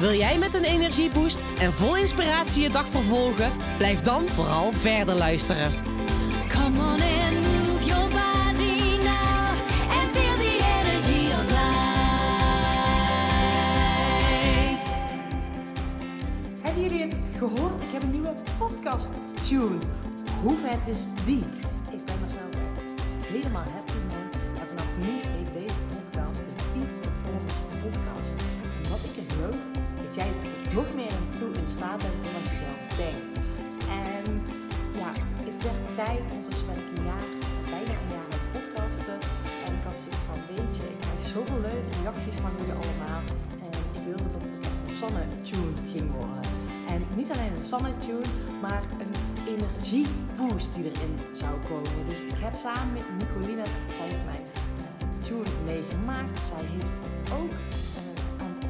Wil jij met een energieboost en vol inspiratie je dag vervolgen? Blijf dan vooral verder luisteren. Come on and move your body now and feel the energy of life. Hebben jullie het gehoord? Ik heb een nieuwe podcast tune. Hoe vet is die? Ik ben er zelf echt helemaal happy nog meer toe in staat bent dan wat je zelf denkt. En ja, het werd tijd, ondertussen ben ik een jaar, bijna een jaar het podcasten. En ik had zoiets van, weet je, ik krijg zoveel leuke reacties van jullie allemaal. En ik wilde dat het een Sanne-tune ging worden. En niet alleen een Sanne-tune, maar een energieboost die erin zou komen. Dus ik heb samen met Nicoline, zij heeft mijn eh, tune meegemaakt. Zij heeft ook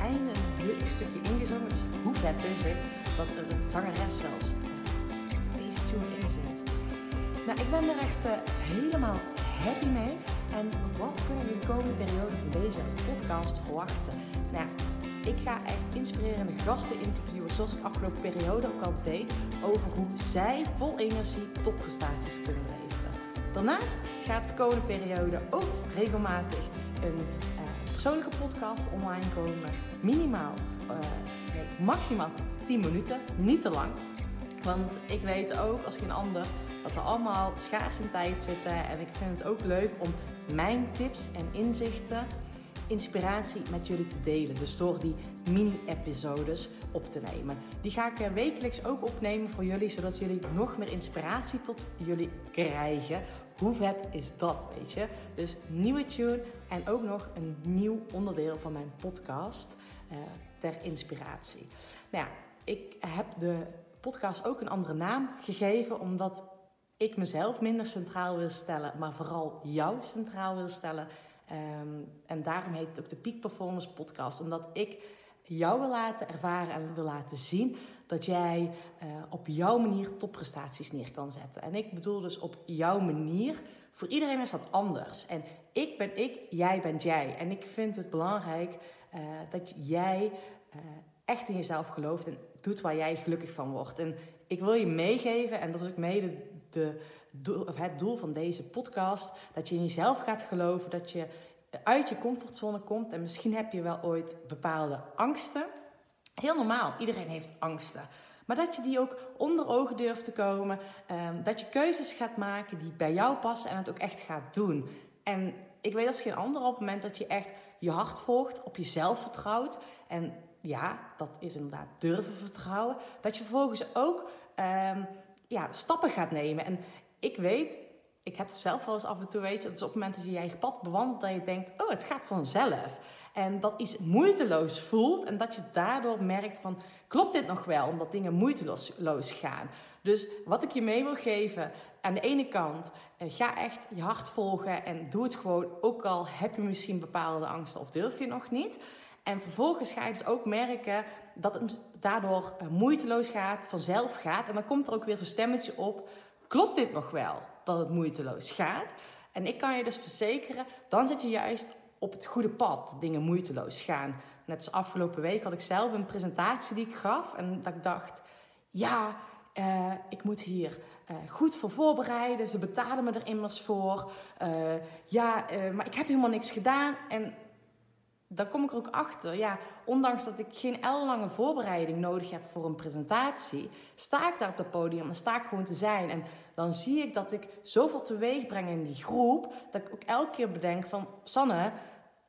einde een heel stukje ingezongen. Dus hoe vet is het dat er een zangeres zelfs deze tune inzet. Nou, ik ben er echt eh, helemaal happy mee. En wat kunnen we de komende periode van deze podcast verwachten? Nou, ik ga echt inspirerende gasten interviewen, zoals ik afgelopen periode ook al deed, over hoe zij vol energie topprestaties kunnen leveren. Daarnaast gaat de komende periode ook regelmatig een eh, persoonlijke podcast online komen. Minimaal, eh, nee, maximaal 10 minuten, niet te lang. Want ik weet ook als geen ander dat we allemaal schaars in tijd zitten. En ik vind het ook leuk om mijn tips en inzichten, inspiratie met jullie te delen. Dus door die mini-episodes op te nemen. Die ga ik eh, wekelijks ook opnemen voor jullie, zodat jullie nog meer inspiratie tot jullie krijgen. Hoe vet is dat, weet je? Dus nieuwe tune en ook nog een nieuw onderdeel van mijn podcast eh, ter inspiratie. Nou ja, ik heb de podcast ook een andere naam gegeven, omdat ik mezelf minder centraal wil stellen, maar vooral jou centraal wil stellen. Ehm, en daarom heet het ook de Peak Performance Podcast, omdat ik jou wil laten ervaren en wil laten zien dat jij eh, op jouw manier topprestaties neer kan zetten. En ik bedoel dus op jouw manier. Voor iedereen is dat anders. En ik ben ik, jij bent jij. En ik vind het belangrijk eh, dat jij eh, echt in jezelf gelooft en doet waar jij gelukkig van wordt. En ik wil je meegeven, en dat is ook mede de, het doel van deze podcast, dat je in jezelf gaat geloven, dat je uit je comfortzone komt. En misschien heb je wel ooit bepaalde angsten. Heel normaal, iedereen heeft angsten. Maar dat je die ook onder ogen durft te komen. ehm, dat je keuzes gaat maken die bij jou passen en het ook echt gaat doen. En ik weet als geen ander op het moment dat je echt je hart volgt, op jezelf vertrouwt. En ja, dat is inderdaad durven vertrouwen. Dat je vervolgens ook ehm, ja, stappen gaat nemen. En ik weet, ik heb het zelf wel eens af en toe, weet dat is op het moment dat je je eigen pad bewandelt, dat je denkt, oh, het gaat vanzelf. En dat iets moeiteloos voelt en dat je daardoor merkt van, klopt dit nog wel? Omdat dingen moeiteloos gaan. Dus wat ik je mee wil geven, aan de ene kant, eh, ga echt je hart volgen en doe het gewoon, ook al heb je misschien bepaalde angsten of durf je nog niet. En vervolgens ga je dus ook merken dat het daardoor eh, moeiteloos gaat, vanzelf gaat. En dan komt er ook weer zo'n stemmetje op, klopt dit nog wel dat het moeiteloos gaat? En ik kan je dus verzekeren, dan zit je juist op het goede pad, dingen moeiteloos gaan. Net als afgelopen week had ik zelf een presentatie die ik gaf en dat ik dacht, ja, eh, ik moet hier eh, goed voor voorbereiden. Ze betalen me er immers voor. Eh, ja, maar ik heb helemaal niks gedaan. En daar kom ik er ook achter. Ja, ondanks dat ik geen ellenlange voorbereiding nodig heb voor een presentatie, sta ik daar op het podium en sta ik gewoon te zijn. En dan zie ik dat ik zoveel teweeg breng in die groep, dat ik ook elke keer bedenk van, Sanne,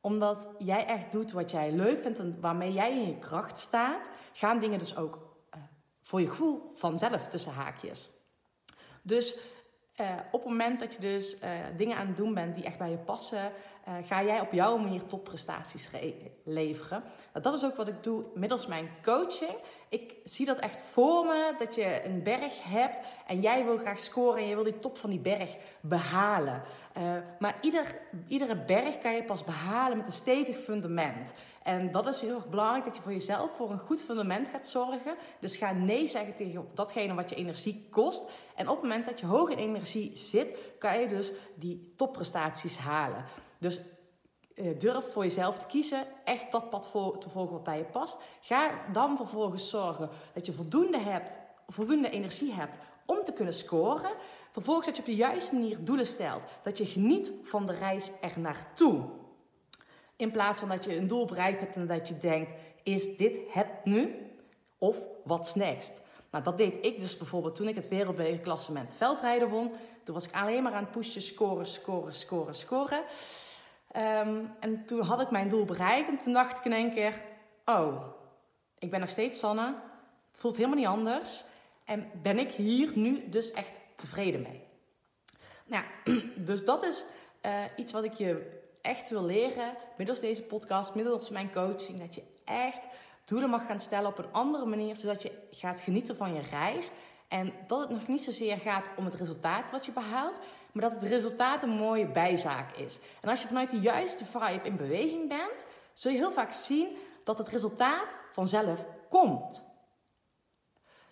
omdat jij echt doet wat jij leuk vindt en waarmee jij in je kracht staat, gaan dingen dus ook eh, voor je gevoel vanzelf tussen haakjes. Dus eh, op het moment dat je dus eh, dingen aan het doen bent die echt bij je passen, ga jij op jouw manier topprestaties re- leveren. Nou, dat is ook wat ik doe middels mijn coaching. Ik zie dat echt voor me, dat je een berg hebt en jij wil graag scoren en je wil die top van die berg behalen. Eh, maar ieder, iedere berg kan je pas behalen met een stevig fundament. En dat is heel erg belangrijk, dat je voor jezelf voor een goed fundament gaat zorgen. Dus ga nee zeggen tegen datgene wat je energie kost. En op het moment dat je hoog in energie zit, kan je dus die topprestaties halen. Dus durf voor jezelf te kiezen, echt dat pad te volgen wat bij je past. Ga dan vervolgens zorgen dat je voldoende, hebt, voldoende energie hebt om te kunnen scoren. Vervolgens dat je op de juiste manier doelen stelt. Dat je geniet van de reis er naartoe. In plaats van dat je een doel bereikt hebt en dat je denkt, is dit het nu? Of what's next? Nou, dat deed ik dus bijvoorbeeld toen ik het wereldbekerklassement veldrijden won. Toen was ik alleen maar aan het pushen, scoren, scoren, scoren, scoren. Ehm, en toen had ik mijn doel bereikt en toen dacht ik in één keer, oh, ik ben nog steeds Sanne. Het voelt helemaal niet anders. En ben ik hier nu dus echt tevreden mee? Nou, dus dat is eh, iets wat ik je echt wil leren middels deze podcast, middels mijn coaching. Dat je echt doelen mag gaan stellen op een andere manier, zodat je gaat genieten van je reis. En dat het nog niet zozeer gaat om het resultaat wat je behaalt, maar dat het resultaat een mooie bijzaak is. En als je vanuit de juiste vibe in beweging bent, zul je heel vaak zien dat het resultaat vanzelf komt.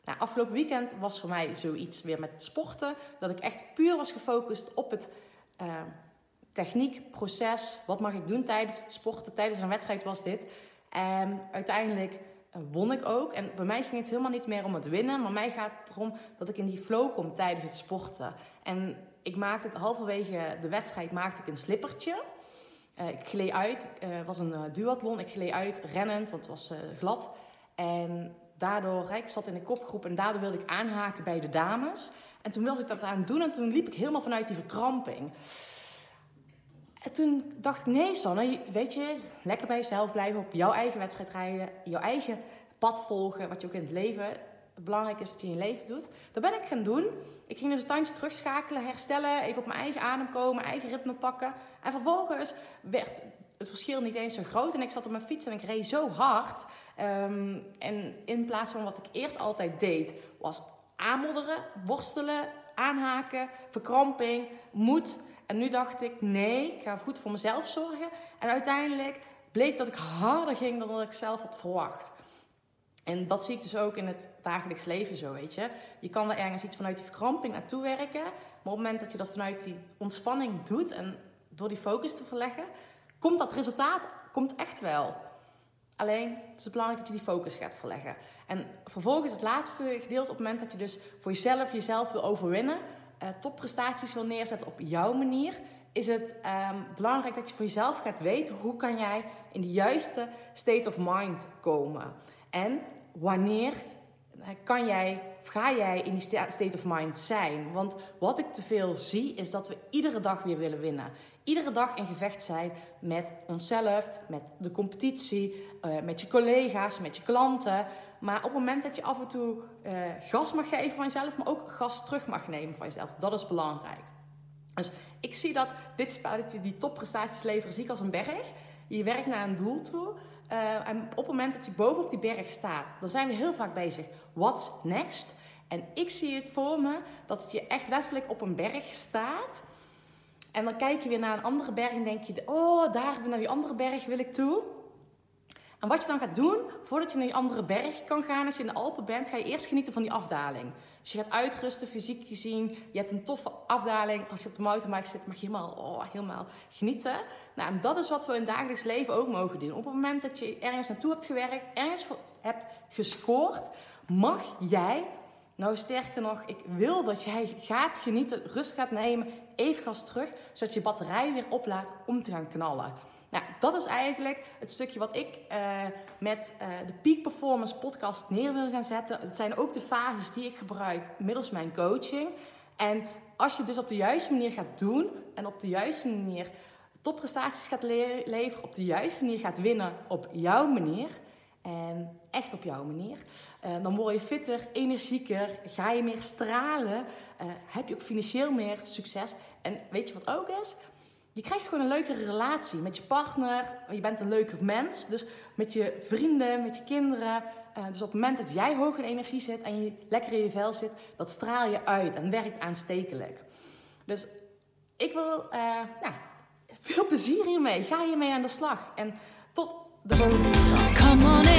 Nou, afgelopen weekend was voor mij zoiets weer met sporten. Dat ik echt puur was gefocust op het uh, techniek, proces. Wat mag ik doen tijdens het sporten? Tijdens een wedstrijd was dit. En uiteindelijk uh, won ik ook. En bij mij ging het helemaal niet meer om het winnen. Maar mij gaat het erom dat ik in die flow kom tijdens het sporten. En ik maakte het halverwege de wedstrijd maakte ik een slippertje. Uh, ik gleed uit. Het was een duathlon. Ik gleed uit rennend, want het was glad. En daardoor, ik zat in de kopgroep en daardoor wilde ik aanhaken bij de dames. En toen wilde ik dat aan doen en toen liep ik helemaal vanuit die verkramping. En toen dacht ik, nee Sanne, weet je, lekker bij jezelf blijven, op jouw eigen wedstrijd rijden, jouw eigen pad volgen, wat je ook in het leven belangrijk is dat je in je leven doet. Dat ben ik gaan doen. Ik ging dus een tandje terugschakelen, herstellen, even op mijn eigen adem komen, eigen ritme pakken. En vervolgens werd het verschil niet eens zo groot. En ik zat op mijn fiets en ik reed zo hard. Um, en in plaats van wat ik eerst altijd deed, was aanmodderen, worstelen, aanhaken, verkramping, moed. En nu dacht ik, nee, ik ga goed voor mezelf zorgen. En uiteindelijk bleek dat ik harder ging dan dat ik zelf had verwacht. En dat zie ik dus ook in het dagelijks leven zo, weet je. Je kan wel ergens iets vanuit die verkramping naartoe werken. Maar op het moment dat je dat vanuit die ontspanning doet en door die focus te verleggen, komt dat resultaat komt echt wel. Alleen het is belangrijk dat je die focus gaat verleggen. En vervolgens het laatste gedeelte, op het moment dat je dus voor jezelf jezelf wil overwinnen, uh, topprestaties wil neerzetten op jouw manier, is het um, belangrijk dat je voor jezelf gaat weten hoe kan jij in de juiste state of mind komen. En wanneer kan jij, of ga jij in die state of mind zijn? Want wat ik te veel zie, is dat we iedere dag weer willen winnen. Iedere dag in gevecht zijn met onszelf, met de competitie, uh, met je collega's, met je klanten. Maar op het moment dat je af en toe uh, gas mag geven van jezelf, maar ook gas terug mag nemen van jezelf, dat is belangrijk. Dus ik zie dat dit spelletje, die topprestaties leveren, zie ik als een berg. Je werkt naar een doel toe. Uh, en op het moment dat je bovenop die berg staat, dan zijn we heel vaak bezig. What's next? En ik zie het voor me dat je echt letterlijk op een berg staat. En dan kijk je weer naar een andere berg en denk je: Oh, daar naar die andere berg wil ik toe. En wat je dan gaat doen, voordat je naar die andere berg kan gaan, als je in de Alpen bent, ga je eerst genieten van die afdaling. Dus je gaat uitrusten, fysiek gezien. Je hebt een toffe afdaling. Als je op de mountainbike zit, mag je helemaal, oh, helemaal genieten. Nou, en dat is wat we in dagelijks leven ook mogen doen. Op het moment dat je ergens naartoe hebt gewerkt, ergens hebt gescoord, mag jij, nou sterker nog, ik wil dat jij gaat genieten, rust gaat nemen, even gas terug, zodat je batterij weer oplaadt om te gaan knallen. Nou, dat is eigenlijk het stukje wat ik uh, met uh, de Peak Performance podcast neer wil gaan zetten. Het zijn ook de fases die ik gebruik middels mijn coaching. En als je dus op de juiste manier gaat doen en op de juiste manier topprestaties gaat le leveren, op de juiste manier gaat winnen op jouw manier. En echt op jouw manier. Uh, dan word je fitter, energieker, ga je meer stralen, heb je ook financieel meer succes. En weet je wat ook is? Je krijgt gewoon een leukere relatie met je partner. Je bent een leuker mens. Dus met je vrienden, met je kinderen. Uh, dus op het moment dat jij hoog in energie zit en je lekker in je vel zit, dat straal je uit en werkt aanstekelijk. Dus ik wil uh, veel plezier hiermee. Ga hiermee aan de slag. En tot de volgende